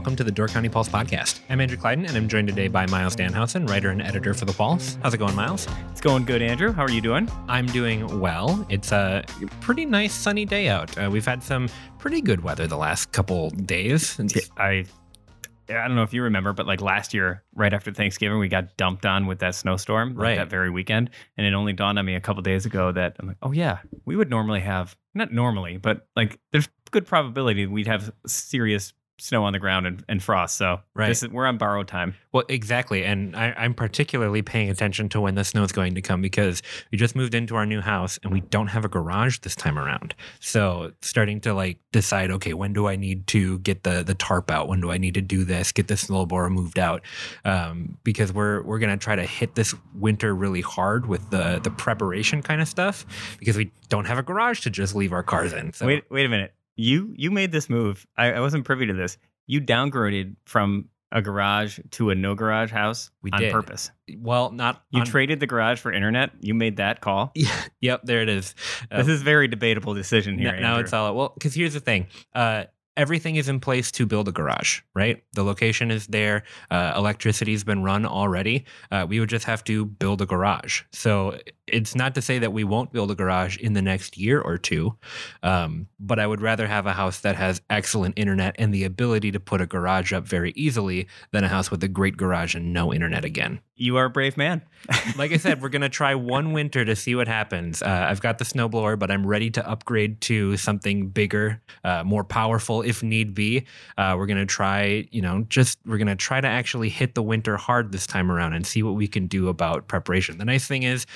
welcome to the Door County Pulse podcast. I'm Andrew Kleidon and I'm joined today by Miles Danhausen, writer and editor for The Pulse. How's it going, Miles? It's going good, Andrew. How are you doing? I'm doing well. It's a pretty nice sunny day out. Uh, we've had some pretty good weather the last couple days. It's- I I don't know if you remember, but like last year, right after Thanksgiving, we got dumped on with that snowstorm like Right. that very weekend. And it only dawned on me a couple days ago that I'm like, oh yeah, we would normally have not normally, but like there's good probability we'd have serious snow on the ground and, and frost. So Right. this is, we're on borrowed time. Well, exactly. And I, I'm particularly paying attention to when the snow is going to come because we just moved into our new house and we don't have a garage this time around. So starting to like decide, okay, when do I need to get the the tarp out? When do I need to do this? Get the snowblower moved out? Um, because we're we're gonna try to hit this winter really hard with the the preparation kind of stuff because we don't have a garage to just leave our cars in. So Wait, wait a minute. You you made this move. I, I wasn't privy to this. You downgraded from a garage to a no garage house We on did. purpose. well, not You on- traded the garage for internet. You made that call. Yeah, Yep, there it is. Uh, This is a very debatable decision here. N- now it's all well because here's the thing uh, everything is in place to build a garage right the location is there uh, electricity's been run already uh, we would just have to build a garage so it's not to say that we won't build a garage in the next year or two um, but i would rather have a house that has excellent internet and the ability to put a garage up very easily than a house with a great garage and no internet again you are a brave man. like I said, we're gonna try one winter to see what happens. Uh, I've got the snowblower, but I'm ready to upgrade to something bigger, uh, more powerful if need be. Uh, we're gonna try, you know, just we're gonna try to actually hit the winter hard this time around and see what we can do about preparation. The nice thing is,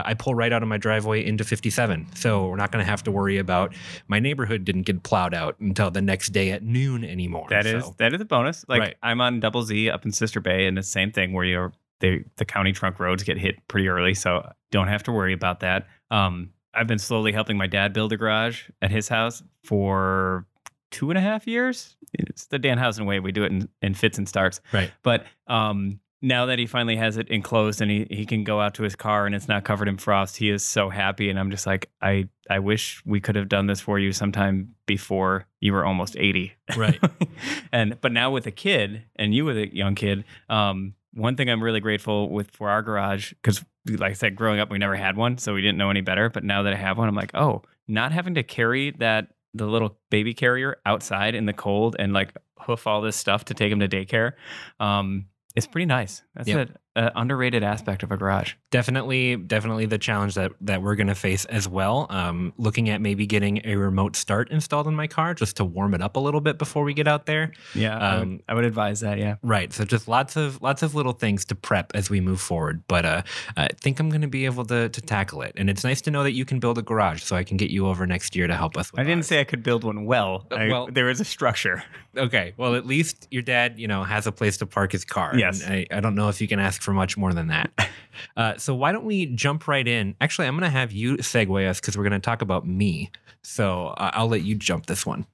uh, I pull right out of my driveway into 57, so we're not gonna have to worry about my neighborhood didn't get plowed out until the next day at noon anymore. That is So, that is a bonus. Like Right. I'm on Double Z up in Sister Bay, and the same thing where you're they the county trunk roads get hit pretty early, so don't have to worry about that. Um, I've been slowly helping my dad build a garage at his house for two and a half years. It's the Danhausen way. We do it in, in fits and starts. Right. But um, now that he finally has it enclosed and he, he can go out to his car and it's not covered in frost, he is so happy. And I'm just like, I, I wish we could have done this for you sometime before you were almost 80. Right. and but now with a kid and you with a young kid, um, one thing I'm really grateful with for our garage, because like I said, growing up we never had one, so we didn't know any better. But now that I have one, I'm like, oh, not having to carry that the little baby carrier outside in the cold and like hoof all this stuff to take him to daycare. Um, it's pretty nice. That's Yep. a, a underrated aspect of a garage. definitely definitely the challenge that that we're going to face as well um, looking at maybe getting a remote start installed in my car just to warm it up a little bit before we get out there Yeah, I, would, Um, I would advise that. Yeah. right so just lots of lots of little things to prep as we move forward but uh, i think i'm going to be able to, to tackle it and it's nice to know that you can build a garage so i can get you over next year to help us with I didn't ours. say I could build one well. Uh, I- well- there is a structure. okay well at least your dad you know has a place to park his car Yes. and I, I don't know if you can ask for much more than that uh, so why don't we jump right in actually i'm going to have you segue us because we're going to talk about me so uh, i'll let you jump this one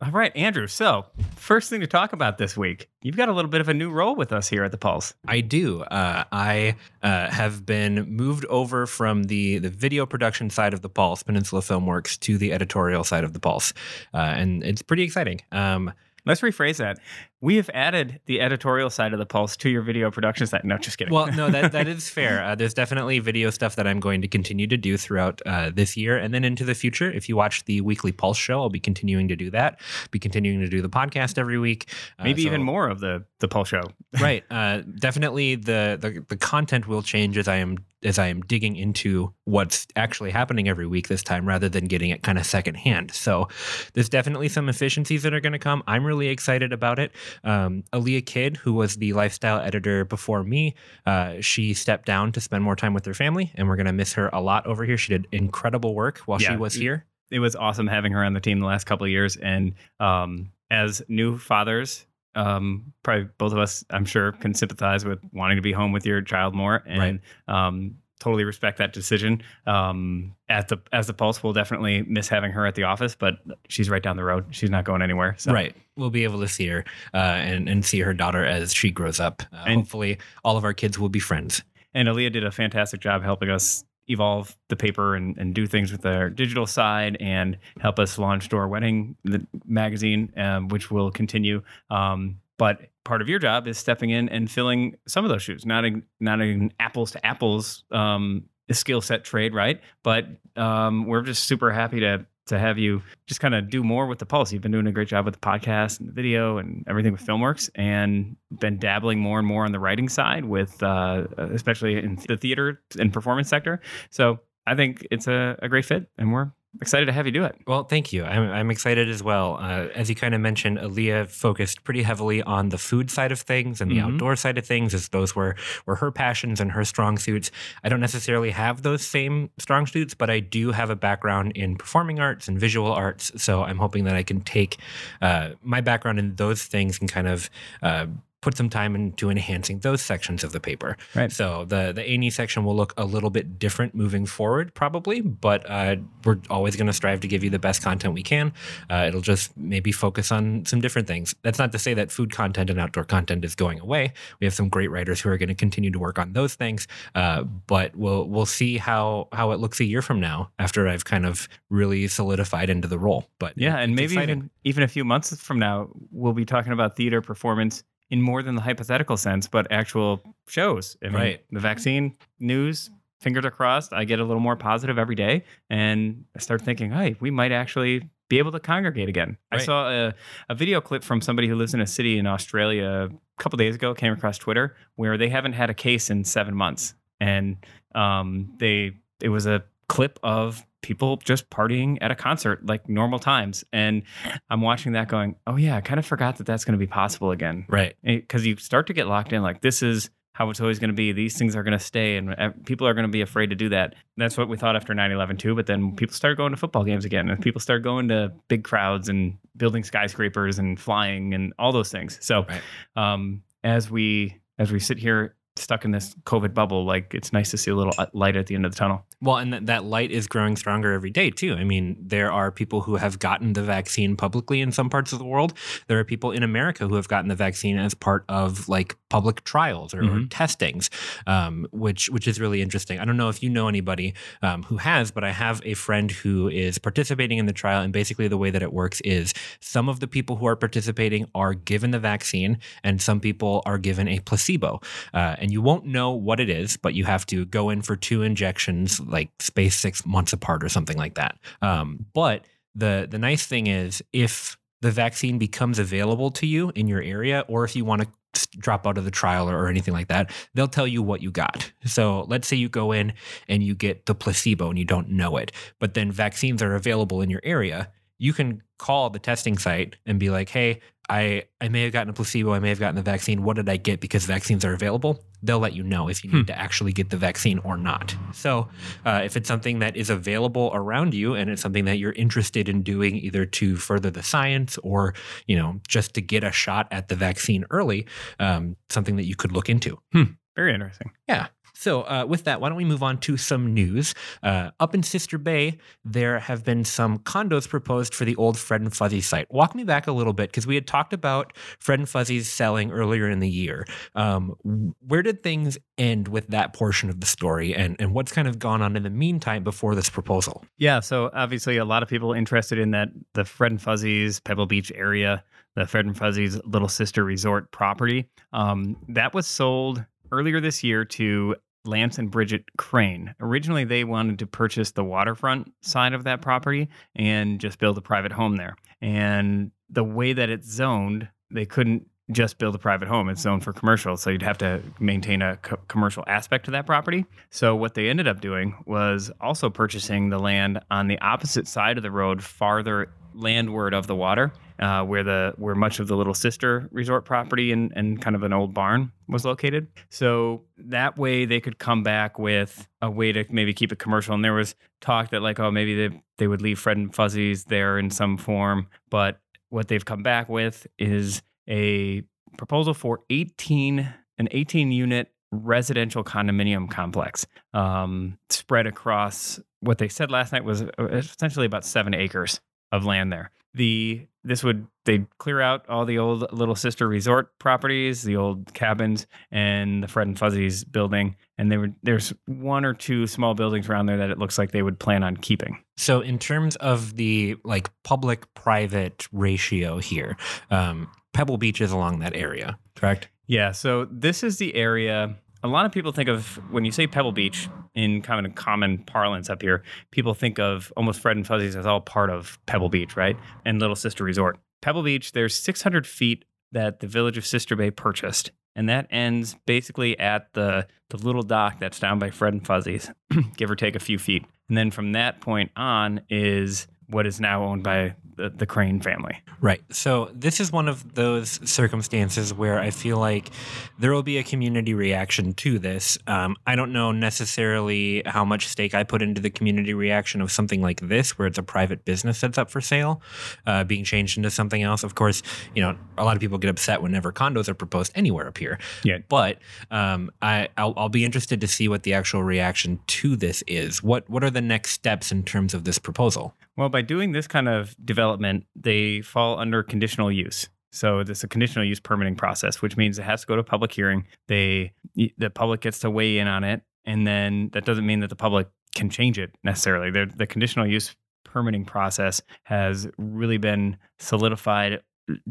All right, Andrew. So, first thing to talk about this week, you've got a little bit of a new role with us here at the Pulse. I do. Uh, I uh, have been moved over from the the video production side of the Pulse, Peninsula Filmworks, to the editorial side of the Pulse, uh, and it's pretty exciting. Um, Let's rephrase that. We have added the editorial side of the Pulse to your video production side. No, just kidding. well, no, that that is fair. Uh, there's definitely video stuff that I'm going to continue to do throughout uh, this year and then into the future. If you watch the weekly Pulse show, I'll be continuing to do that. Be continuing to do the podcast every week. Uh, maybe so- even more of the the Pulse show. right. Uh, definitely the, the the content will change as I am as I am digging into what's actually happening every week this time, rather than getting it kind of secondhand. So there's definitely some efficiencies that are going to come. I'm really excited about it. Um, Aaliyah Kidd, who was the lifestyle editor before me, uh, she stepped down to spend more time with her family, and we're going to miss her a lot over here. She did incredible work while she was here. It was awesome having her on the team the last couple of years, and um, as new fathers. Um, probably both of us, I'm sure, can sympathize with wanting to be home with your child more. And um, totally respect that decision. Um, at the as the Pulse, we'll definitely miss having her at the office, but she's right down the road. She's not going anywhere. So. Right. We'll be able to see her uh, and and see her daughter as she grows up. Uh, And- hopefully, all of our kids will be friends. And Aaliyah did a fantastic job helping us evolve the paper and, and do things with our digital side and help us launch Door Wedding the magazine, um, which will continue. Um, but part of your job is stepping in and filling some of those shoes, not in, not in apples to apples um, skill set trade, right? But um, we're just super happy to to have you just kind of do more with the pulse. You've been doing a great job with the podcast and the video and everything with FilmWorks, and been dabbling more and more on the writing side with, uh, especially in the theater and performance sector. So I think it's a, a great fit, and we're excited to have you do it. Well, thank you. I'm, I'm excited as well. Uh, as you kind of mentioned, Aaliyah focused pretty heavily on the food side of things and the Mhm. outdoor side of things, as those were were her passions and her strong suits. I don't necessarily have those same strong suits, but I do have a background in performing arts and visual arts. So I'm hoping that I can take uh, my background in those things and kind of uh, put some time into enhancing those sections of the paper. Right. So the the A&E section will look a little bit different moving forward, probably, but uh, we're always going to strive to give you the best content we can. Uh, it'll just maybe focus on some different things. That's not to say that food content and outdoor content is going away. We have some great writers who are going to continue to work on those things, uh, but we'll we'll see how how it looks a year from now after I've kind of really solidified into the role. But Yeah, and maybe even, even a few months from now, we'll be talking about theater performance in more than the hypothetical sense, but actual shows. I mean, Right. The vaccine news, fingers are crossed. I get a little more positive every day, and I start thinking, hey, we might actually be able to congregate again. I saw a, a video clip from somebody who lives in a city in Australia a couple days ago, came across Twitter, where they haven't had a case in seven months. And um, they it was a clip of people just partying at a concert like normal times. And I'm watching that going, oh, yeah, I kind of forgot that that's going to be possible again. right. Because you start to get locked in like, this is how it's always going to be. These things are going to stay, and people are going to be afraid to do that. That's what we thought after 9 11 too. But then people started going to football games again, and people started going to big crowds and building skyscrapers and flying and all those things. So, Right. um, as we as we sit here stuck in this COVID bubble, like it's nice to see a little uh, light at the end of the tunnel. Well, and that, that light is growing stronger every day, too. I mean, there are people who have gotten the vaccine publicly in some parts of the world. There are people in America who have gotten the vaccine as part of like public trials or, or Mhm. testings, um, which which is really interesting. I don't know if you know anybody um, who has, but I have a friend who is participating in the trial. And basically, the way that it works is some of the people who are participating are given the vaccine, and some people are given a placebo. Uh, and you won't know what it is, but you have to go in for two injections, like space six months apart or something like that. Um, but the the nice thing is, if the vaccine becomes available to you in your area, or if you want to drop out of the trial or, or anything like that, they'll tell you what you got. So let's say you go in and you get the placebo and you don't know it, but then vaccines are available in your area. You can call the testing site and be like, "Hey, I I may have gotten a placebo, I may have gotten the vaccine. What did I get? Because vaccines are available." They'll let you know if you need to actually get the vaccine or not. So, uh, if it's something that is available around you and it's something that you're interested in doing, either to further the science or you know just to get a shot at the vaccine early, um, something that you could look into. Very interesting. So, uh, with that, why don't we move on to some news? Uh, up in Sister Bay, there have been some condos proposed for the old Fred and Fuzzy site. Walk me back a little bit because we had talked about Fred and Fuzzy's selling earlier in the year. Um, where did things end with that portion of the story, and, and what's kind of gone on in the meantime before this proposal? Yeah, so obviously a lot of people interested in that the Fred and Fuzzy's Pebble Beach area, the Fred and Fuzzy's Little Sister Resort property. Um, that was sold earlier this year to Lance and Bridget Crane. Originally, they wanted to purchase the waterfront side of that property and just build a private home there. And the way that it's zoned, they couldn't just build a private home. It's zoned for commercial, so you'd have to maintain a co- commercial aspect to that property. So what they ended up doing was also purchasing the land on the opposite side of the road, farther landward of the water, uh, where the where much of the little sister resort property and, and kind of an old barn was located. So that way they could come back with a way to maybe keep it commercial. And there was talk that like, oh, maybe they they would leave Fred and Fuzzies there in some form, but what they've come back with is a proposal for 18 an 18 unit residential condominium complex um, spread across what they said last night was uh, essentially about seven acres of land there. The this would they'd clear out all the old Little Sister Resort properties, the old cabins, and the Fred and Fuzzy's building. And they were there's one or two small buildings around there that it looks like they would plan on keeping. So, in terms of the like public private ratio here, um, Pebble Beach is along that area, correct? Yeah. So this is the area a lot of people think of when you say Pebble Beach in kind of common parlance up here, people think of almost Fred and Fuzzies as all part of Pebble Beach, right? And Little Sister Resort. Pebble Beach, there's 600 feet that the village of Sister Bay purchased. And that ends basically at the, the little dock that's down by Fred and Fuzzies, give or take a few feet. And then from that point on is what is now owned by the, the Crane family. Right. So this is one of those circumstances where I feel like there will be a community reaction to this. Um, I don't know necessarily how much stake I put into the community reaction of something like this, where it's a private business that's up for sale, uh, being changed into something else. Of course, you know a lot of people get upset whenever condos are proposed anywhere up here. Yeah. But um, I I'll, I'll be interested to see what the actual reaction to this is. What what are the next steps in terms of this proposal? Well, by doing this kind of development, they fall under conditional use. So it's a conditional use permitting process, which means it has to go to public hearing. They the public gets to weigh in on it, and then that doesn't mean that the public can change it necessarily. The, the conditional use permitting process has really been solidified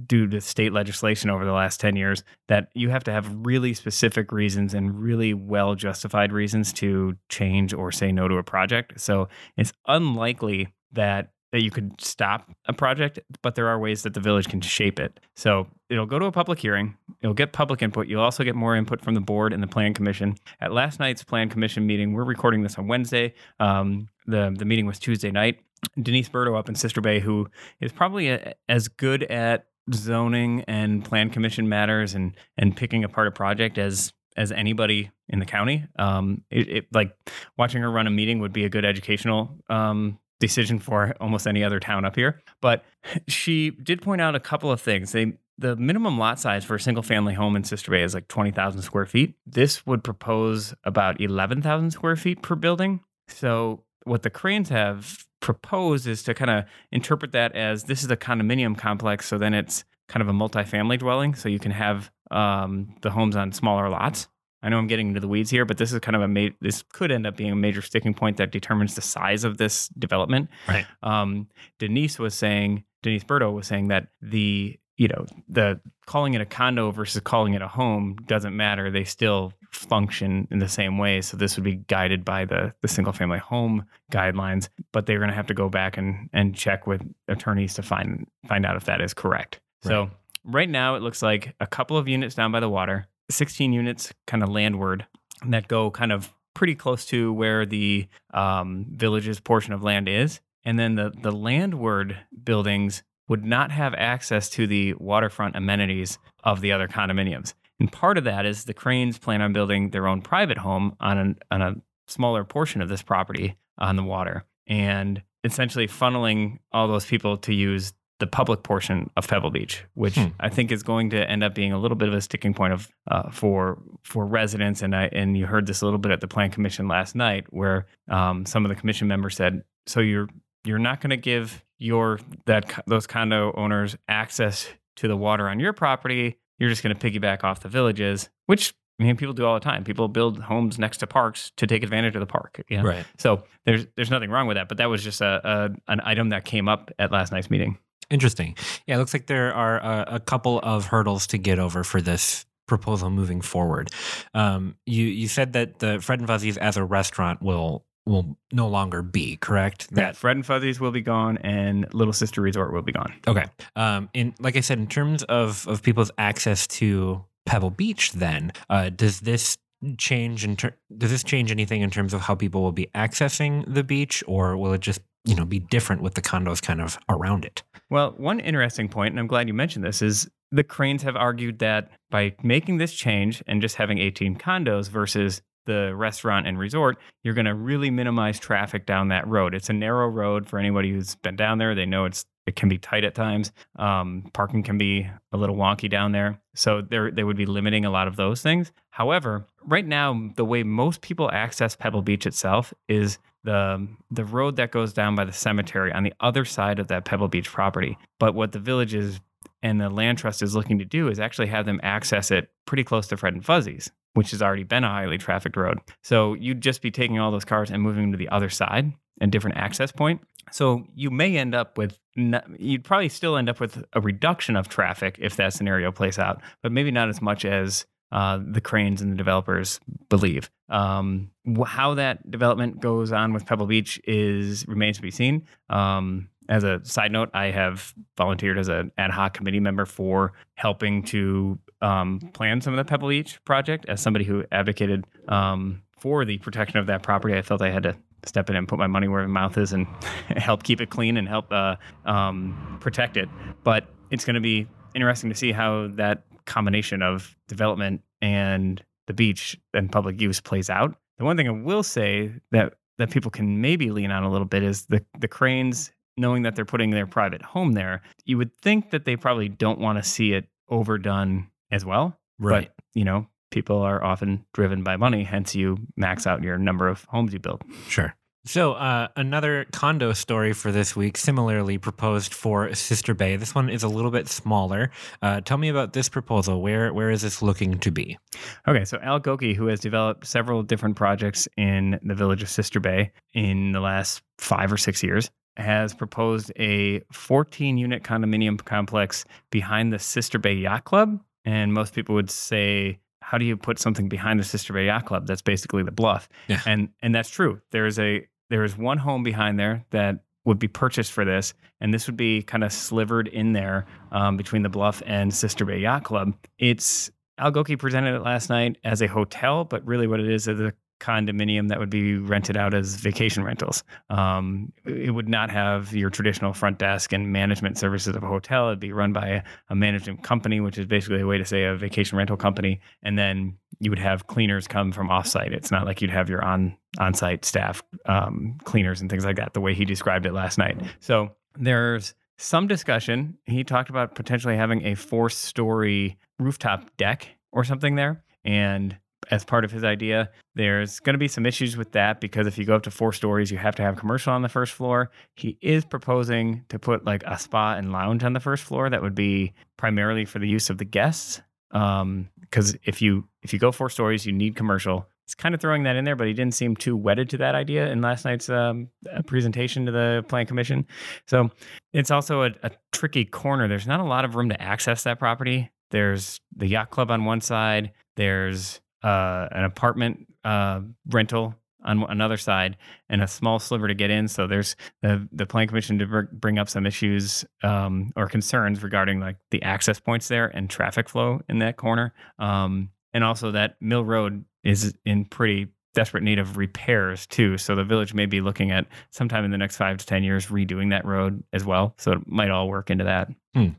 due to state legislation over the last 10 years that you have to have really specific reasons and really well justified reasons to change or say no to a project. So it's unlikely that that you could stop a project, but there are ways that the village can shape it. So it'll go to a public hearing. It'll get public input. You'll also get more input from the board and the plan commission. At last night's plan commission meeting, we're recording this on Wednesday. Um, the the meeting was Tuesday night. Denise Bhirdo up in Sister Bay, who is probably a, as good at zoning and plan commission matters and and picking apart a project as as anybody in the county. Um, it, it, like watching her run a meeting would be a good educational um, decision for almost any other town up here. But she did point out a couple of things. They the minimum lot size for a single family home in Sister Bay is like 20,000 square feet. This would propose about 11,000 square feet per building. So what the cranes have proposed is to kind of interpret that as this is a condominium complex. So then it's kind of a multifamily dwelling. So you can have um, the homes on smaller lots. I know I'm getting into the weeds here, but this is kind of a ma- this could end up being a major sticking point that determines the size of this development. Right. Um, Denise was saying, Denise Bhirdo was saying that the you know the calling it a condo versus calling it a home doesn't matter. They still function in the same way. So this would be guided by the the single family home guidelines, but they're going to have to go back and and check with attorneys to find find out if that is correct. Right. So right now it looks like a couple of units down by the water 16 units kind of landward that go kind of pretty close to where the um, village's portion of land is. And then the, the landward buildings would not have access to the waterfront amenities of the other condominiums. And part of that is the Cranes plan on building their own private home on, an, on a smaller portion of this property on the water and essentially funneling all those people to use the public portion of Pebble Beach, which hmm. I think is going to end up being a little bit of a sticking point of uh, for for residents. And I and you heard this a little bit at the Plan Commission last night, where um, some of the commission members said, "So you're you're not going to give your that those condo owners access to the water on your property. You're just going to piggyback off the villages, which." I mean, people do all the time. People build homes next to parks to take advantage of the park. Yeah. Right. So there's there's nothing wrong with that. But that was just a, a an item that came up at last night's meeting. Interesting. Yeah, it looks like there are a, a couple of hurdles to get over for this proposal moving forward. Um, you you said that the Fred and Fuzzies as a restaurant will will no longer be correct. That Fred and Fuzzies will be gone, and Little Sister Resort will be gone. Okay. Um, in like I said, in terms of of people's access to Pebble Beach, then uh, does this change in ter- does this change anything in terms of how people will be accessing the beach, or will it just you know be different with the condos kind of around it? Well, one interesting point, and I'm glad you mentioned this, is the Cranes have argued that by making this change and just having 18 condos versus the restaurant and resort, you're going to really minimize traffic down that road. It's a narrow road for anybody who's been down there. They know it's It can be tight at times. Um, parking can be a little wonky down there. So there, they would be limiting a lot of those things. However, right now, the way most people access Pebble Beach itself is the the road that goes down by the cemetery on the other side of that Pebble Beach property. But what the village is and the land trust is looking to do is actually have them access it pretty close to Fred and Fuzzy's, which has already been a highly trafficked road. So you'd just be taking all those cars and moving them to the other side, a different access point. So you may end up with, you'd probably still end up with a reduction of traffic if that scenario plays out, but maybe not as much as uh, the cranes and the developers believe. Um, how that development goes on with Pebble Beach is remains to be seen. Um, as a side note, I have volunteered as an ad hoc committee member for helping to um, plan some of the Pebble Beach project. As somebody who advocated um, for the protection of that property, I felt I had to step in and put my money where my mouth is and help keep it clean and help uh, um, protect it. But it's going to be interesting to see how that combination of development and the beach and public use plays out. The one thing I will say that that people can maybe lean on a little bit is the the cranes knowing that they're putting their private home there. You would think that they probably don't want to see it overdone as well. Right. But, you know, people are often driven by money, hence you max out your number of homes you build. Sure. So, uh, another condo story for this week, similarly proposed for Sister Bay. This one is a little bit smaller. Uh, tell me about this proposal. Where where is this looking to be? Okay, so Al Goki, who has developed several different projects in the village of Sister Bay in the last five or six years, has proposed a 14 unit condominium complex behind the Sister Bay Yacht Club. And most people would say, how do you put something behind the Sister Bay Yacht Club? That's basically the bluff. Yeah. And and that's true. There is a there is one home behind there that would be purchased for this, and this would be kind of slivered in there um, between the bluff and Sister Bay Yacht Club. It's Al Goki presented it last night as a hotel, but really what it is is a condominium that would be rented out as vacation rentals. Um, it would not have your traditional front desk and management services of a hotel. It'd be run by a, management company, which is basically a way to say a vacation rental company. And then you would have cleaners come from offsite. It's not like you'd have your on on-site staff um, cleaners and things like that. The way he described it last night. So there's some discussion. He talked about potentially having a four-story rooftop deck or something there, and as part of his idea. There's going to be some issues with that because if you go up to four stories, you have to have commercial on the first floor. He is proposing to put like a spa and lounge on the first floor that would be primarily for the use of the guests. Because um, if you if you go four stories, you need commercial. It's kind of throwing that in there, but he didn't seem too wedded to that idea in last night's um, uh, presentation to the Plan Commission. So it's also a, a tricky corner. There's not a lot of room to access that property. There's the yacht club on one side. There's uh, an apartment uh, rental on another side and a small sliver to get in. So there's the the plan commission to bring up some issues um, or concerns regarding like the access points there and traffic flow in that corner. Um, and also that Mill Road is in pretty desperate need of repairs too. So the village may be looking at sometime in the next five to 10 years redoing that road as well. So it might all work into that. Hmm.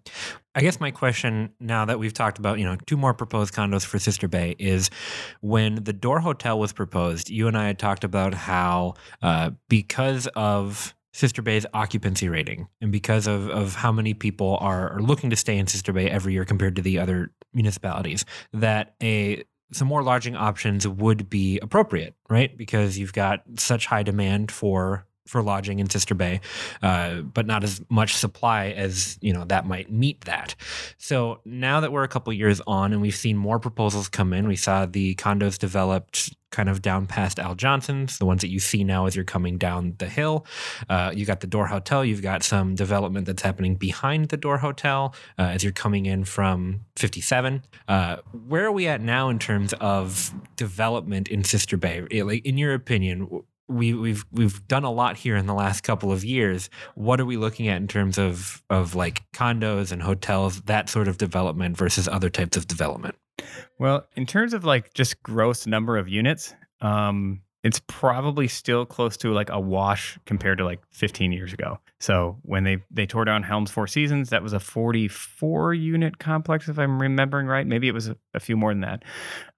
I guess my question now that we've talked about, you know, two more proposed condos for Sister Bay is when the Door Hotel was proposed, you and I had talked about how uh, because of Sister Bay's occupancy rating and because of, of how many people are, are looking to stay in Sister Bay every year compared to the other municipalities, that a some more lodging options would be appropriate, right? Because you've got such high demand for for lodging in Sister Bay, uh, but not as much supply as you know that might meet that. So now that we're a couple years on and we've seen more proposals come in, we saw the condos developed kind of down past Al Johnson's, the ones that you see now as you're coming down the hill. Uh, you got the Door Hotel. You've got some development that's happening behind the Door Hotel uh, as you're coming in from 57. Uh, where are we at now in terms of development in Sister Bay? Like, in your opinion, we, we've we've done a lot here in the last couple of years. What are we looking at in terms of of like condos and hotels, that sort of development versus other types of development? Well, in terms of like just gross number of units, um, it's probably still close to like a wash compared to like 15 years ago. So when they they tore down Helms Four Seasons, that was a 44 unit complex, if I'm remembering right. Maybe it was a, a few more than that.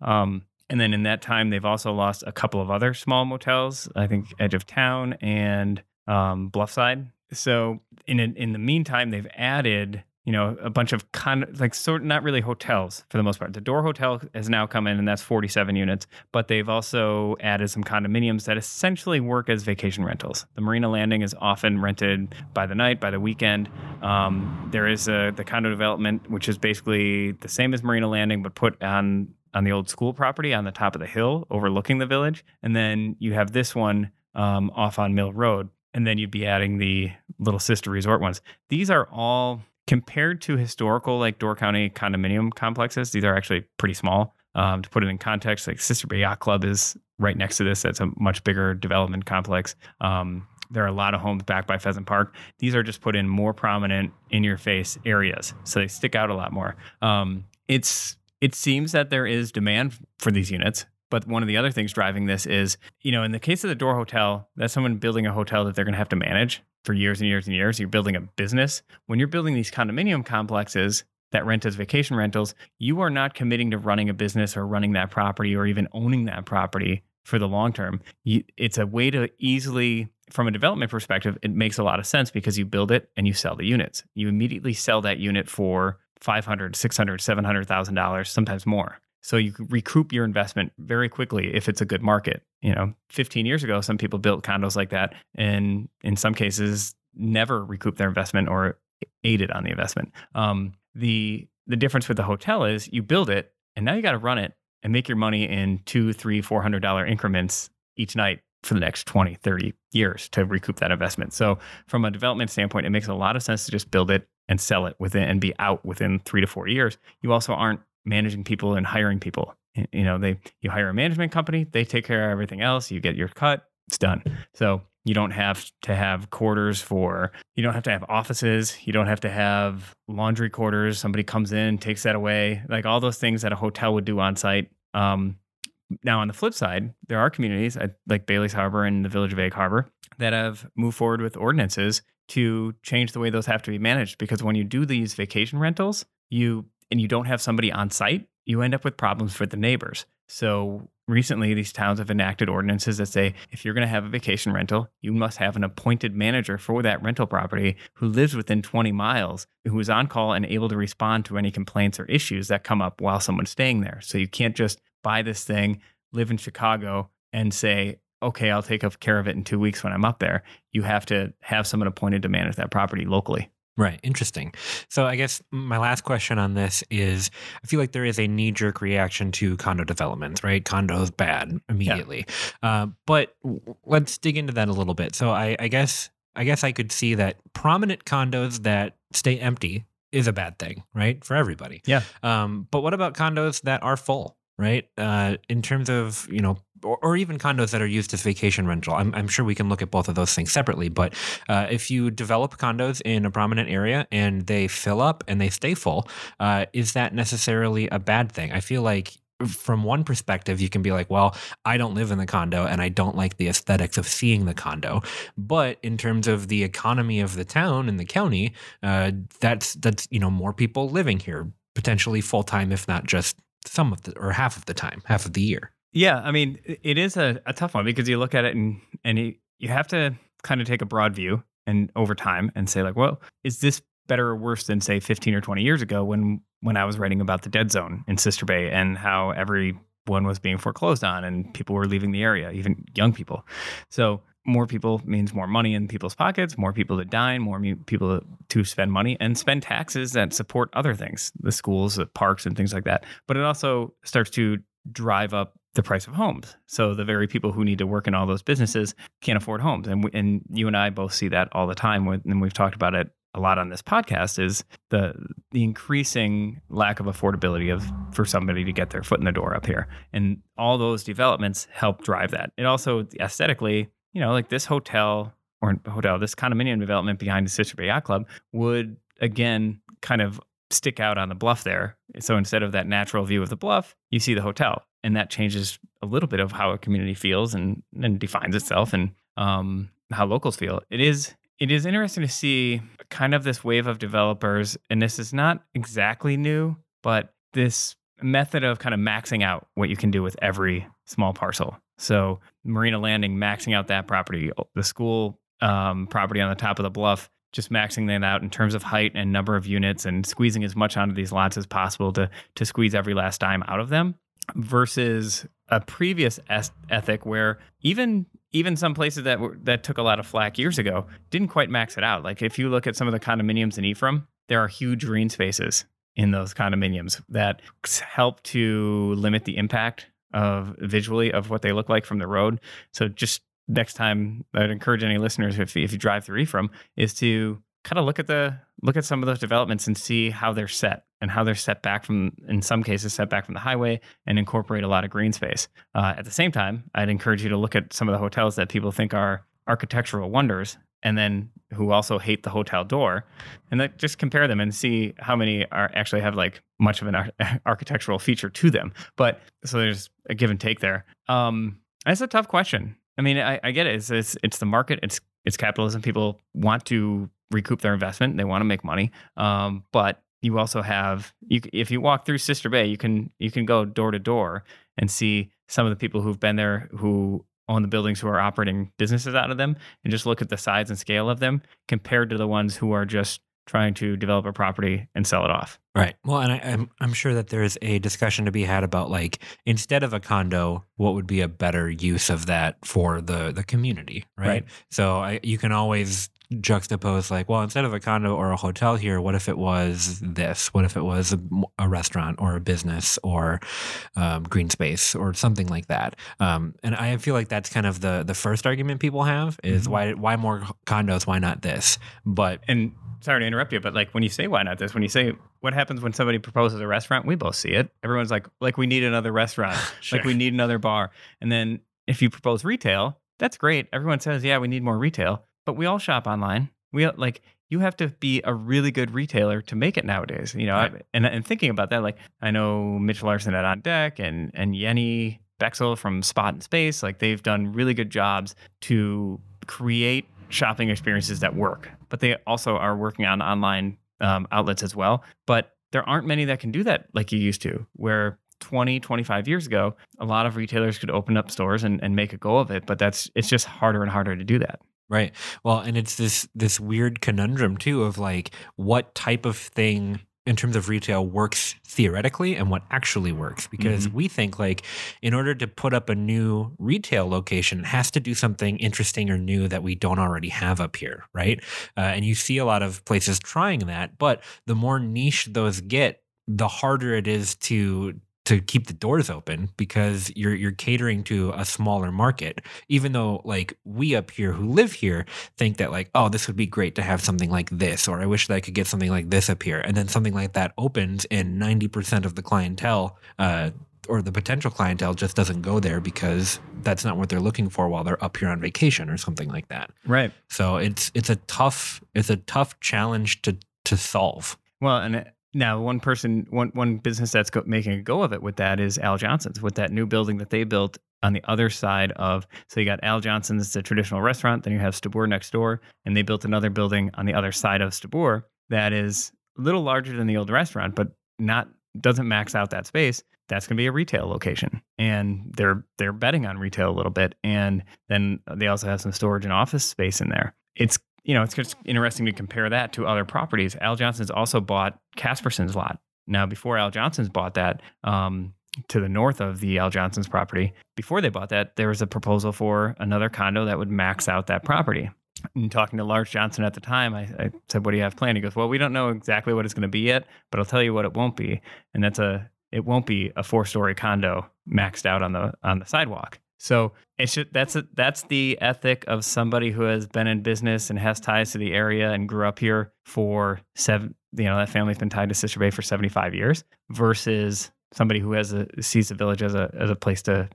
Um, and then in that time, they've also lost a couple of other small motels. I think Edge of Town and um, Bluffside So in in the meantime, they've added you know a bunch of con like sort not really hotels for the most part. The Door Hotel has now come in, and that's 47 units. But they've also added some condominiums that essentially work as vacation rentals. The Marina Landing is often rented by the night, by the weekend. Um, there is a, the condo development, which is basically the same as Marina Landing, but put on on the old school property on the top of the hill overlooking the village. And then you have this one um, off on Mill Road. And then you'd be adding the little sister resort ones. These are all compared to historical like Door County condominium complexes. These are actually pretty small. Um, to put it in context, like Sister Bay Yacht Club is right next to this. That's a much bigger development complex. Um, there are a lot of homes back by Pheasant Park. These are just put in more prominent, in your face areas, so they stick out a lot more. Um, it's it seems that there is demand for these units. But one of the other things driving this is, you know, in the case of the Door Hotel, that's someone building a hotel that they're going to have to manage for years and years and years. You're building a business. When you're building these condominium complexes that rent as vacation rentals, you are not committing to running a business or running that property or even owning that property for the long term. It's a way to easily, from a development perspective, it makes a lot of sense because you build it and you sell the units. You immediately sell that unit for 500, 600, 700,000 dollars, sometimes more. So you recoup your investment very quickly if it's a good market. You know, 15 years ago, some people built condos like that, and in some cases, never recoup their investment or aided on the investment. Um, the the difference with the hotel is you build it, and now you got to run it and make your money in two, three, four hundred dollar increments each night for the next 20, 30 years to recoup that investment. So from a development standpoint, it makes a lot of sense to just build it and sell it within and be out within three to four years. You also aren't managing people and hiring people. You know, they you hire a management company, they take care of everything else. You get your cut, it's done. So you don't have to have quarters for you don't have to have offices you don't have to have laundry quarters somebody comes in takes that away like all those things that a hotel would do on site um, now on the flip side there are communities like bailey's harbor and the village of egg harbor that have moved forward with ordinances to change the way those have to be managed because when you do these vacation rentals you and you don't have somebody on site, you end up with problems for the neighbors. So recently, these towns have enacted ordinances that say if you're going to have a vacation rental, you must have an appointed manager for that rental property who lives within 20 miles, who is on call and able to respond to any complaints or issues that come up while someone's staying there. So you can't just buy this thing, live in Chicago, and say, okay, I'll take care of it in two weeks when I'm up there. You have to have someone appointed to manage that property locally. Right. Interesting. So I guess my last question on this is I feel like there is a knee jerk reaction to condo developments, right? Condos bad immediately. Yeah. Uh, but let's dig into that a little bit. So I, I guess I guess I could see that prominent condos that stay empty is a bad thing, right? For everybody. Yeah. Um, but what about condos that are full? right? Uh, in terms of you know, or, or, even condos that are used as vacation rental. I'm, I'm, sure we can look at both of those things separately. But uh, if you develop condos in a prominent area and they fill up and they stay full, uh, is that necessarily a bad thing? I feel like from one perspective, you can be like, well, I don't live in the condo and I don't like the aesthetics of seeing the condo. But in terms of the economy of the town and the county, uh, that's that's you know more people living here, potentially full time, if not just some of the or half of the time, half of the year. Yeah, I mean, it is a, a tough one because you look at it and and you, you have to kind of take a broad view and over time and say like, well, is this better or worse than say 15 or 20 years ago when when I was writing about the dead zone in Sister Bay and how everyone was being foreclosed on and people were leaving the area, even young people. So more people means more money in people's pockets, more people to dine, more people to spend money and spend taxes that support other things, the schools, the parks, and things like that. But it also starts to drive up the price of homes. So the very people who need to work in all those businesses can't afford homes, and we, and you and I both see that all the time. And we've talked about it a lot on this podcast is the the increasing lack of affordability of for somebody to get their foot in the door up here and all those developments help drive that it also aesthetically you know, like this hotel or hotel, this condominium development behind the Sister Bay Yacht Club would again kind of stick out on the bluff there. So instead of that natural view of the bluff, you see the hotel, and that changes a little bit of how a community feels and, and defines itself and um, how locals feel. It is it is interesting to see kind of this wave of developers, and this is not exactly new, but this method of kind of maxing out what you can do with every small parcel. So Marina Landing maxing out that property. The school um, property on the top of the bluff, just maxing that out in terms of height and number of units and squeezing as much onto these lots as possible to to squeeze every last dime out of them versus a previous es- ethic where even even some places that were, that took a lot of flack years ago didn't quite max it out. Like if you look at some of the condominiums in Ephraim, there are huge green spaces in those condominiums that help to limit the impact of visually of what they look like from the road. So just next time I'd encourage any listeners if if you drive through Ephraim is to kind of look at the look at some of those developments and see how they're set and how they're set back from in some cases set back from the highway and incorporate a lot of green space. Uh, at the same time i'd encourage you to look at some of the hotels that people think are architectural wonders and then who also hate the hotel door and just compare them and see how many are actually have like much of an ar- architectural feature to them. But so there's a give and take there. Um that's a tough question i mean i, I get it it's, it's it's the market it's it's capitalism people want to recoup their investment. They want to make money. Um, but you also have you if you walk through Sister Bay, you can you can go door to door and see some of the people who've been there who own the buildings who are operating businesses out of them and just look at the size and scale of them compared to the ones who are just trying to develop a property and sell it off. Right. Well, and I, am I'm sure that there's a discussion to be had about like instead of a condo, what would be a better use of that for the the community, right? Right. So I, you can always juxtapose like, well, instead of a condo or a hotel here, what if it was this? What if it was a, a restaurant or a business or um, green space or something like that? Um, and I feel like that's kind of the the first argument people have is Mhm. why why more condos? Why not this? But And sorry to interrupt you, but like when you say why not this, when you say what happens when somebody proposes a restaurant, we both see it. Everyone's like, like we need another restaurant, like we need another bar. And then if you propose retail, that's great. Everyone says, yeah, we need more retail, but we all shop online. We like you have to be a really good retailer to make it nowadays. You know, Right. I- and and thinking about that, like I know Mitch Larson at On Deck and and Yenny Bexel from Spot and Space, like they've done really good jobs to create shopping experiences that work. But they also are working on online um, outlets as well. But there aren't many that can do that like you used to, where 20, 25 years ago, a lot of retailers could open up stores and, and make a go of it. But that's it's just harder and harder to do that. Right. Well, and it's this this weird conundrum too of like what type of thing in terms of retail works theoretically and what actually works because Mhm. we think like in order to put up a new retail location it has to do something interesting or new that we don't already have up here right uh, and you see a lot of places trying that but the more niche those get the harder it is to to keep the doors open because you're you're catering to a smaller market even though like we up here who live here think that like oh this would be great to have something like this or i wish that i could get something like this up here. And then something like that opens and 90% of the clientele uh, or the potential clientele just doesn't go there because that's not what they're looking for while they're up here on vacation or something like that. Right. so it's it's a tough it's a tough challenge to to solve. Well, and it- now one person, one one business that's go, making a go of it with that is Al Johnson's with that new building that they built on the other side of. So you got Al Johnson's, it's a traditional restaurant. Then you have Stabur next door, and they built another building on the other side of Stabur that is a little larger than the old restaurant, but not doesn't max out that space. That's going to be a retail location, and they're they're betting on retail a little bit, and then they also have some storage and office space in there. It's you know, it's just interesting to compare that to other properties. Al Johnson's also bought Casperson's lot. Now, before Al Johnson's bought that, um, to the north of the Al Johnson's property, before they bought that, there was a proposal for another condo that would max out that property. And talking to Lars Johnson at the time, I, I said, "What do you have planned?" He goes, "Well, we don't know exactly what it's going to be yet, but I'll tell you what it won't be, and that's a it won't be a four story condo maxed out on the on the sidewalk." So it's just, that's a, that's the ethic of somebody who has been in business and has ties to the area and grew up here for seven. You know that family's been tied to Sister Bay for seventy five years versus somebody who has a sees the village as a as a place to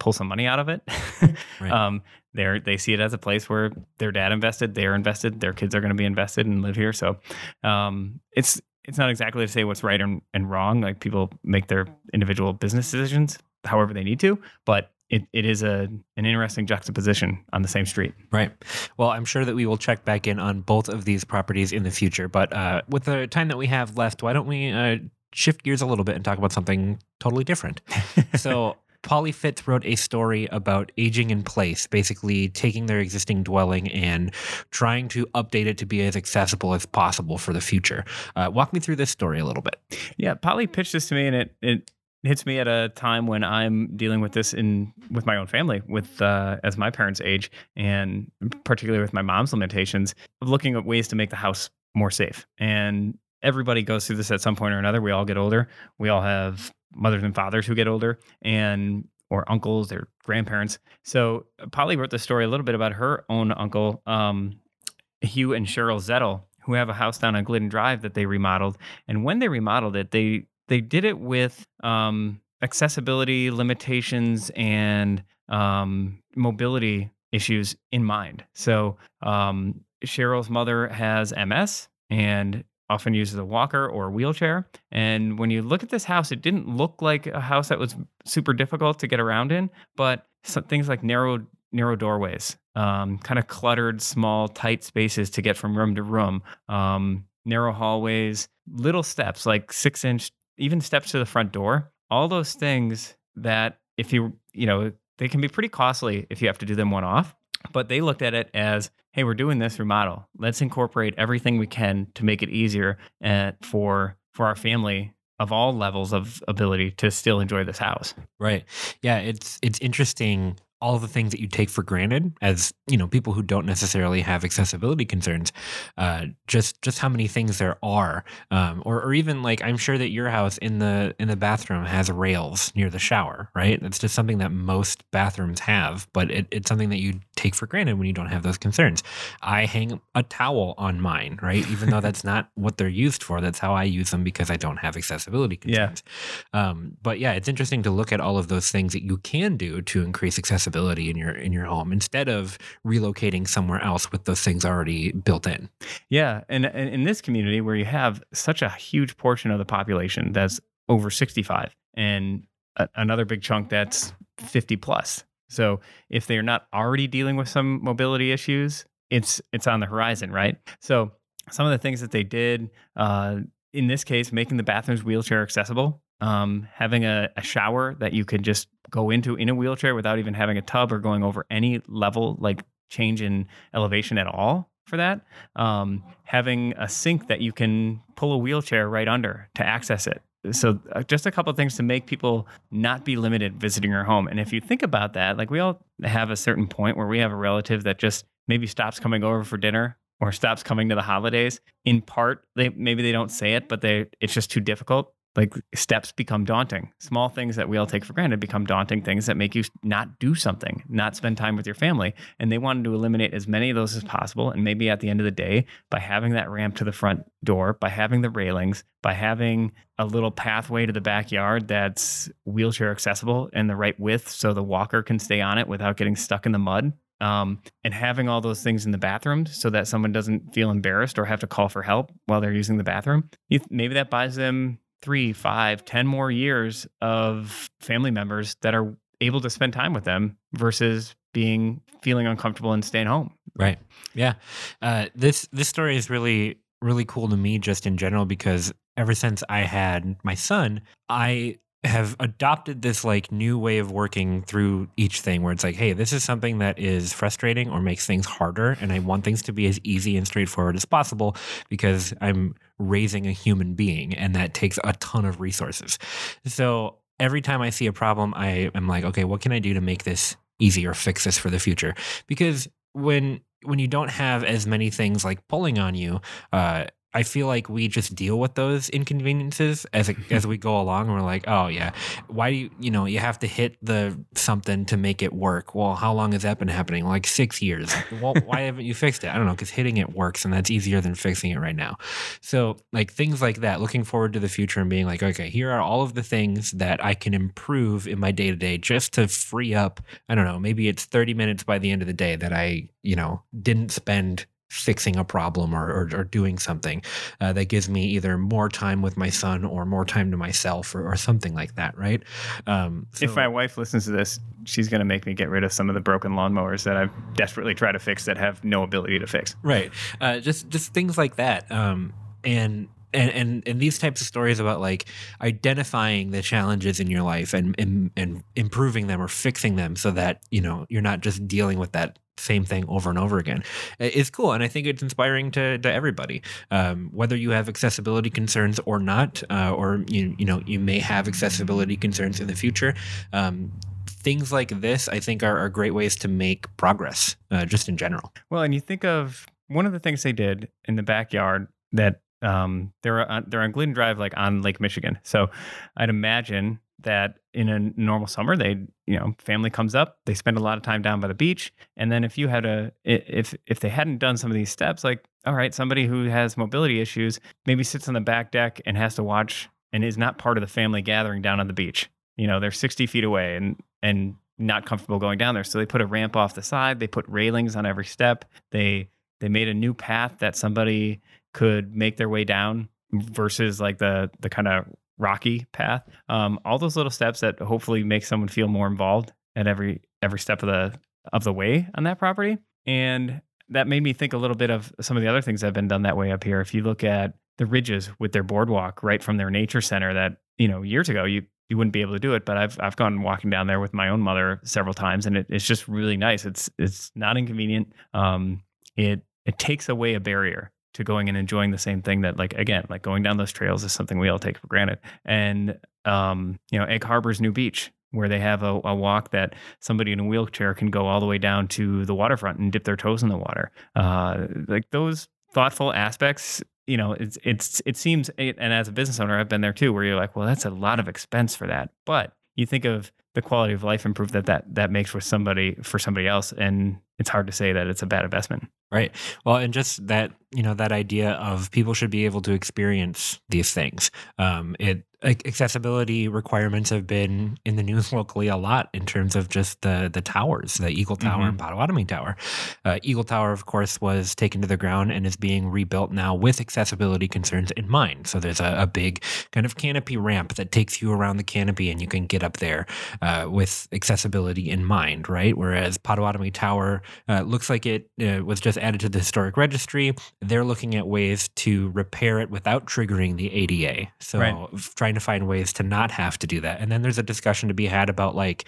pull some money out of it. Right. um, they they see it as a place where their dad invested, they're invested, their kids are going to be invested and live here. So um, it's it's not exactly to say what's right and, and wrong. Like people make their individual business decisions however they need to, but it, it is a an interesting juxtaposition on the same street. Right. Well, I'm sure that we will check back in on both of these properties in the future. But uh, with the time that we have left, why don't we uh, shift gears a little bit and talk about something totally different? so, Polly Fitz wrote a story about aging in place, basically taking their existing dwelling and trying to update it to be as accessible as possible for the future. Uh, walk me through this story a little bit. Yeah, Polly pitched this to me, and it it hits me at a time when I'm dealing with this in with my own family, with uh, as my parents age, and particularly with my mom's limitations of looking at ways to make the house more safe. And everybody goes through this at some point or another. We all get older. We all have mothers and fathers who get older, and or uncles or grandparents. So Polly wrote the story a little bit about her own uncle, um, Hugh and Cheryl Zettel, who have a house down on Glidden Drive that they remodeled. And when they remodeled it, they they did it with um, accessibility limitations and um, mobility issues in mind. So um, Cheryl's mother has MS and often uses a walker or a wheelchair. And when you look at this house, it didn't look like a house that was super difficult to get around in, but things like narrow narrow doorways, um, kind of cluttered, small, tight spaces to get from room to room, um, narrow hallways, little steps like six inch, even steps to the front door. All those things that if you you know they can be pretty costly if you have to do them one off. But they looked at it as, hey, we're doing this remodel. Let's incorporate everything we can to make it easier uh, for for our family of all levels of ability to still enjoy this house. Right. Yeah, it's it's interesting all the things that you take for granted as you know people who don't necessarily have accessibility concerns uh, just just how many things there are um, or, or even like i'm sure that your house in the in the bathroom has rails near the shower right? It's just something that most bathrooms have but it, it's something that you take for granted when you don't have those concerns. I hang a towel on mine right? Even though that's not what they're used for that's how i use them because i don't have accessibility concerns. Yeah. Um, but yeah it's interesting to look at all of those things that you can do to increase accessibility accessibility in your in your home instead of relocating somewhere else with those things already built in. Yeah, and, and in this community where you have such a huge portion of the population that's over 65 and a, another big chunk that's 50 plus. So if they're not already dealing with some mobility issues, it's it's on the horizon, right? So some of the things that they did uh, in this case, making the bathrooms wheelchair accessible um, having a, a, shower that you can just go into in a wheelchair without even having a tub or going over any level like change in elevation at all for that. Um, having a sink that you can pull a wheelchair right under to access it. So uh, just a couple things to make people not be limited visiting your home. And if you think about that like we all have a certain point where we have a relative that just maybe stops coming over for dinner or stops coming to the holidays. In part they maybe they don't say it but they it's just too difficult like steps become daunting. Small things that we all take for granted become daunting things that make you not do something, not spend time with your family. And they wanted to eliminate as many of those as possible. And maybe at the end of the day, by having that ramp to the front door, by having the railings, by having a little pathway to the backyard that's wheelchair accessible and the right width so the walker can stay on it without getting stuck in the mud. Um, and having all those things in the bathroom so that someone doesn't feel embarrassed or have to call for help while they're using the bathroom. maybe that buys them three, five, ten more years of family members that are able to spend time with them versus being feeling uncomfortable and staying home. Right. Yeah. Uh, this this story is really really cool to me just in general because ever since I had my son, I have adopted this like new way of working through each thing where it's like, hey, this is something that is frustrating or makes things harder. And I want things to be as easy and straightforward as possible because I'm raising a human being and that takes a ton of resources. So every time I see a problem, I am like, okay, what can I do to make this easy or fix this for the future? Because when when you don't have as many things like pulling on you, uh, I feel like we just deal with those inconveniences as it, as we go along. And we're like, oh yeah, why do you you know you have to hit the something to make it work? Well, how long has that been happening? Like six years. well, why haven't you fixed it? I don't know, because hitting it works, and that's easier than fixing it right now. So like things like that, looking forward to the future and being like, okay, here are all of the things that I can improve in my day to day just to free up. I don't know, maybe it's thirty minutes by the end of the day that I you know didn't spend fixing a problem or, or, or doing something uh, that gives me either more time with my son or more time to myself or, or something like that, right? Um, so, if my wife listens to this, she's going to make me get rid of some of the broken lawnmowers that I've desperately tried to fix that have no ability to fix. Right. Uh, just just things like that. Um, and and, and and these types of stories about like identifying the challenges in your life and, and and improving them or fixing them so that you know you're not just dealing with that same thing over and over again. Is cool and i think it's inspiring to, to everybody. Um, whether you have accessibility concerns or not uh, or you, you know you may have accessibility concerns in the future um, things like this i think are, are great ways to make progress uh, just in general. Well and you think of one of the things they did in the backyard that um, they're on, they're on Glidden Drive, like on Lake Michigan. So I'd imagine that in a normal summer, they you know family comes up, they spend a lot of time down by the beach, and then if you had a if if they hadn't done some of these steps, like all right, somebody who has mobility issues maybe sits on the back deck and has to watch and is not part of the family gathering down on the beach. You know, they're 60 feet away and and not comfortable going down there. So they put a ramp off the side, they put railings on every step. They they made a new path that somebody could make their way down versus like the the kind of rocky path. Um, all those little steps that hopefully make someone feel more involved at every every step of the of the way on that property. And that made me think a little bit of some of the other things that have been done that way up here. If you look at the ridges with their boardwalk right from their nature center that, you know, years ago you you wouldn't be able to do it, but I've I've gone walking down there with my own mother several times and it, it's just really nice. It's it's not inconvenient. Um it it takes away a barrier to going and enjoying the same thing that like again like going down those trails is something we all take for granted. And um you know egg harbor's new beach where they have a, a, walk that somebody in a wheelchair can go all the way down to the waterfront and dip their toes in the water. Uh like those thoughtful aspects you know it's it's it seems and as a business owner i've been there too where you're like well that's a lot of expense for that. But you think of the quality of life improvement that that that makes with somebody for somebody else. And it's hard to say that it's a bad investment right well and just that you know that idea of people should be able to experience these things um, it accessibility requirements have been in the news locally a lot in terms of just the the towers, the Eagle Tower mm-hmm. and Potawatomi Tower. Uh, Eagle Tower, of course, was taken to the ground and is being rebuilt now with accessibility concerns in mind. So there's a, a big kind of canopy ramp that takes you around the canopy, and you can get up there uh, with accessibility in mind, right? Whereas Potawatomi Tower uh, looks like it uh, was just added to the historic registry. They're looking at ways to repair it without triggering the ADA. So right. trying trying to find ways to not have to do that. And then there's a discussion to be had about like,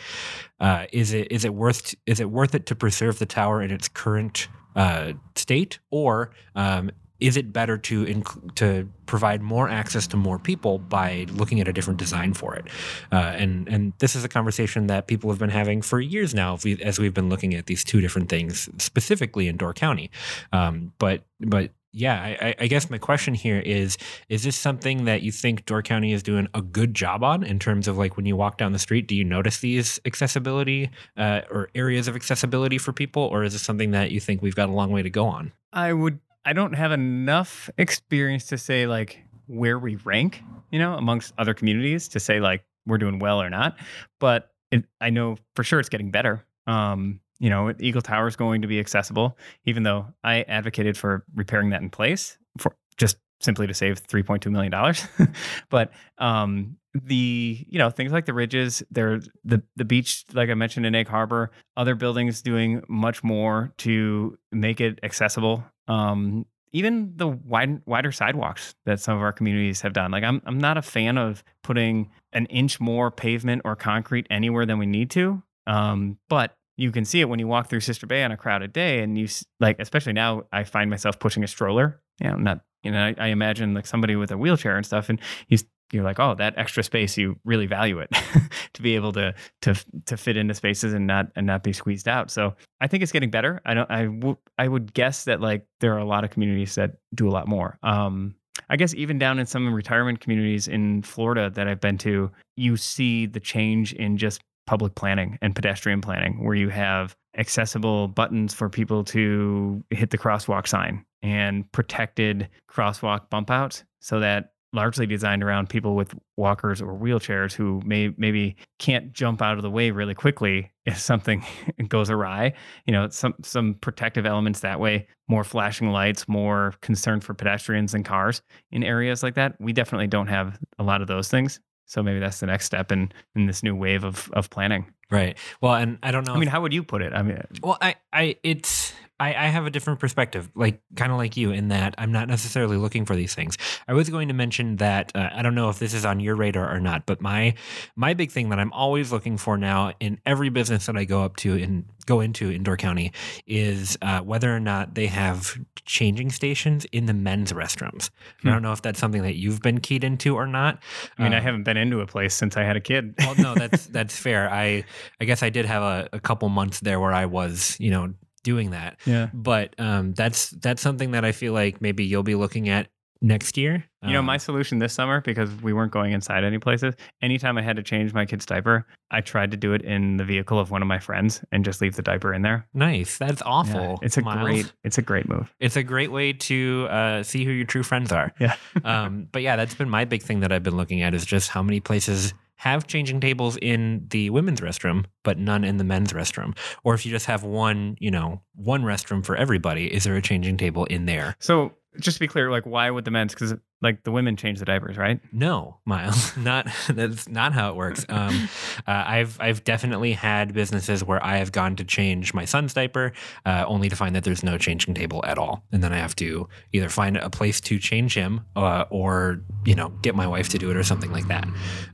uh, is it is it worth is it worth it to preserve the tower in its current uh, state, or um, is it better to inc- to provide more access to more people by looking at a different design for it? Uh, and and this is a conversation that people have been having for years now, as we've been looking at these two different things specifically in Door County. Um, but but yeah, I, I, guess my question here is: Is this something that you think Door County is doing a good job on in terms of like when you walk down the street, do you notice these accessibility uh, or areas of accessibility for people, or is this something that you think we've got a long way to go on? I would. I don't have enough experience to say like where we rank, you know, amongst other communities to say like we're doing well or not. But it, I know for sure it's getting better. Um, you know, Eagle Tower is going to be accessible, even though I advocated for repairing that in place for just simply to save $3.2 million. but um, the, you know, things like the ridges, there, the, the beach, like I mentioned in Egg Harbor, other buildings doing much more to make it accessible. Um, even the wide, wider sidewalks that some of our communities have done. Like I'm, I'm not a fan of putting an inch more pavement or concrete anywhere than we need to. Um, but you can see it when you walk through Sister Bay on a crowded day, and you like, especially now, I find myself pushing a stroller. You know, not you know, I, I imagine like somebody with a wheelchair and stuff, and you you're like, oh, that extra space, you really value it to be able to to to fit into spaces and not and not be squeezed out. So I think it's getting better. I don't. I, w- I would guess that like there are a lot of communities that do a lot more. Um, I guess even down in some retirement communities in Florida that I've been to, you see the change in just public planning and pedestrian planning where you have accessible buttons for people to hit the crosswalk sign and protected crosswalk bump outs so that largely designed around people with walkers or wheelchairs who may maybe can't jump out of the way really quickly if something goes awry. You know some some protective elements that way more flashing lights more concern for pedestrians and cars in areas like that. We definitely don't have a lot of those things so maybe that's the next step in in this new wave of of planning. Right. Well, and I don't know. I mean, how would you put it? I mean, well, I I it's I, I have a different perspective, like kind of like you, in that I'm not necessarily looking for these things. I was going to mention that uh, I don't know if this is on your radar or not, but my my big thing that I'm always looking for now in every business that I go up to in go into in Door County is uh, whether or not they have changing stations in the men's restrooms. Hmm. I don't know if that's something that you've been keyed into or not. I mean, I Uh, haven't been into a place since I had a kid. well, no, that's that's fair. I I guess I did have a, a couple months there where I was, you know, doing that. yeah. But um, that's that's something that I feel like maybe you'll be looking at next year. You know, Um, my solution this summer, because we weren't going inside any places, anytime I had to change my kid's diaper, I tried to do it in the vehicle of one of my friends and just leave the diaper in there. nice. That's awful. Yeah, it's a Miles. great, it's a great move. It's a great way to uh, see who your true friends are. Yeah. um, but yeah, that's been my big thing that I've been looking at is just how many places have changing tables in the women's restroom, but none in the men's restroom. Or if you just have one, you know, one restroom for everybody, is there a changing table in there? So just to be clear, like, why would the men's? Because like the women change the diapers, right? No, Miles, not that's not how it works. Um, uh, I've I've definitely had businesses where I have gone to change my son's diaper, uh, only to find that there's no changing table at all, and then I have to either find a place to change him, uh, or you know get my wife to do it or something like that.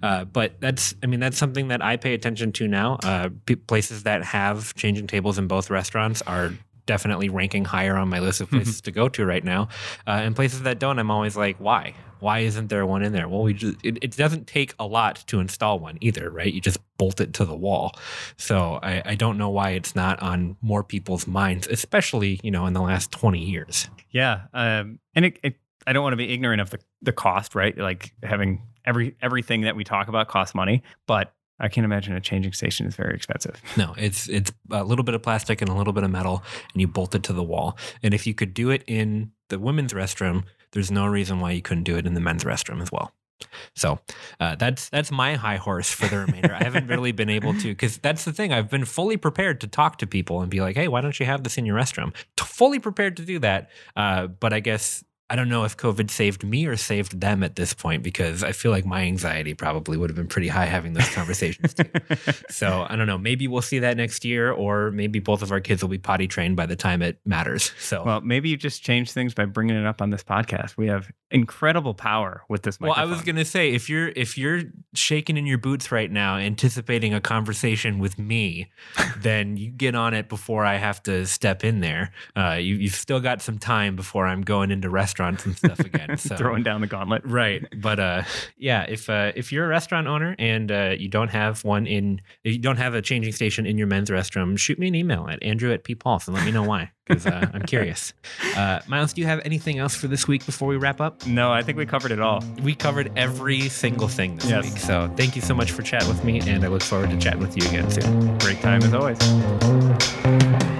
Uh, but that's I mean that's something that I pay attention to now. Uh, p- places that have changing tables in both restaurants are definitely ranking higher on my list of places to go to right now. Uh, and places that don't, I'm always like, why? Why isn't there one in there? Well, we just it, it doesn't take a lot to install one either, right? You just bolt it to the wall. So I, I don't know why it's not on more people's minds, especially you know in the last 20 years. Yeah. Um, and it, it, I don't want to be ignorant of the, the cost, right? Like having every everything that we talk about costs money, but I can't imagine a changing station is very expensive. No, it's it's a little bit of plastic and a little bit of metal, and you bolt it to the wall. And if you could do it in the women's restroom, there's no reason why you couldn't do it in the men's restroom as well. So uh, that's that's my high horse for the remainder. I haven't really been able to because that's the thing. I've been fully prepared to talk to people and be like, "Hey, why don't you have this in your restroom?" T- fully prepared to do that, uh, but I guess I don't know if COVID saved me or saved them at this point because I feel like my anxiety probably would have been pretty high having those conversations too. So I don't know. Maybe we'll see that next year, or maybe both of our kids will be potty trained by the time it matters. So. well, maybe you just change things by bringing it up on this podcast. We have incredible power with this well, I was gonna say if you're if you're shaking in your boots right now, anticipating a conversation with me, then you get on it before I have to step in there. Uh, you you've still got some time before I'm going into restaurants and stuff again. So throwing down the gauntlet. Right, but uh, yeah, if uh, if you're a restaurant owner and uh, you don't have one in, if you don't have a changing station in your men's restroom, shoot me an email at andrew at ppulse and let me know why, because uh, I'm curious. Uh, Miles, do you have anything else for this week before we wrap up? No, I think we covered it all. We covered every single thing this Yes. week, so thank you so much for chatting with me, and I look forward to chatting with you again soon. Great time as always.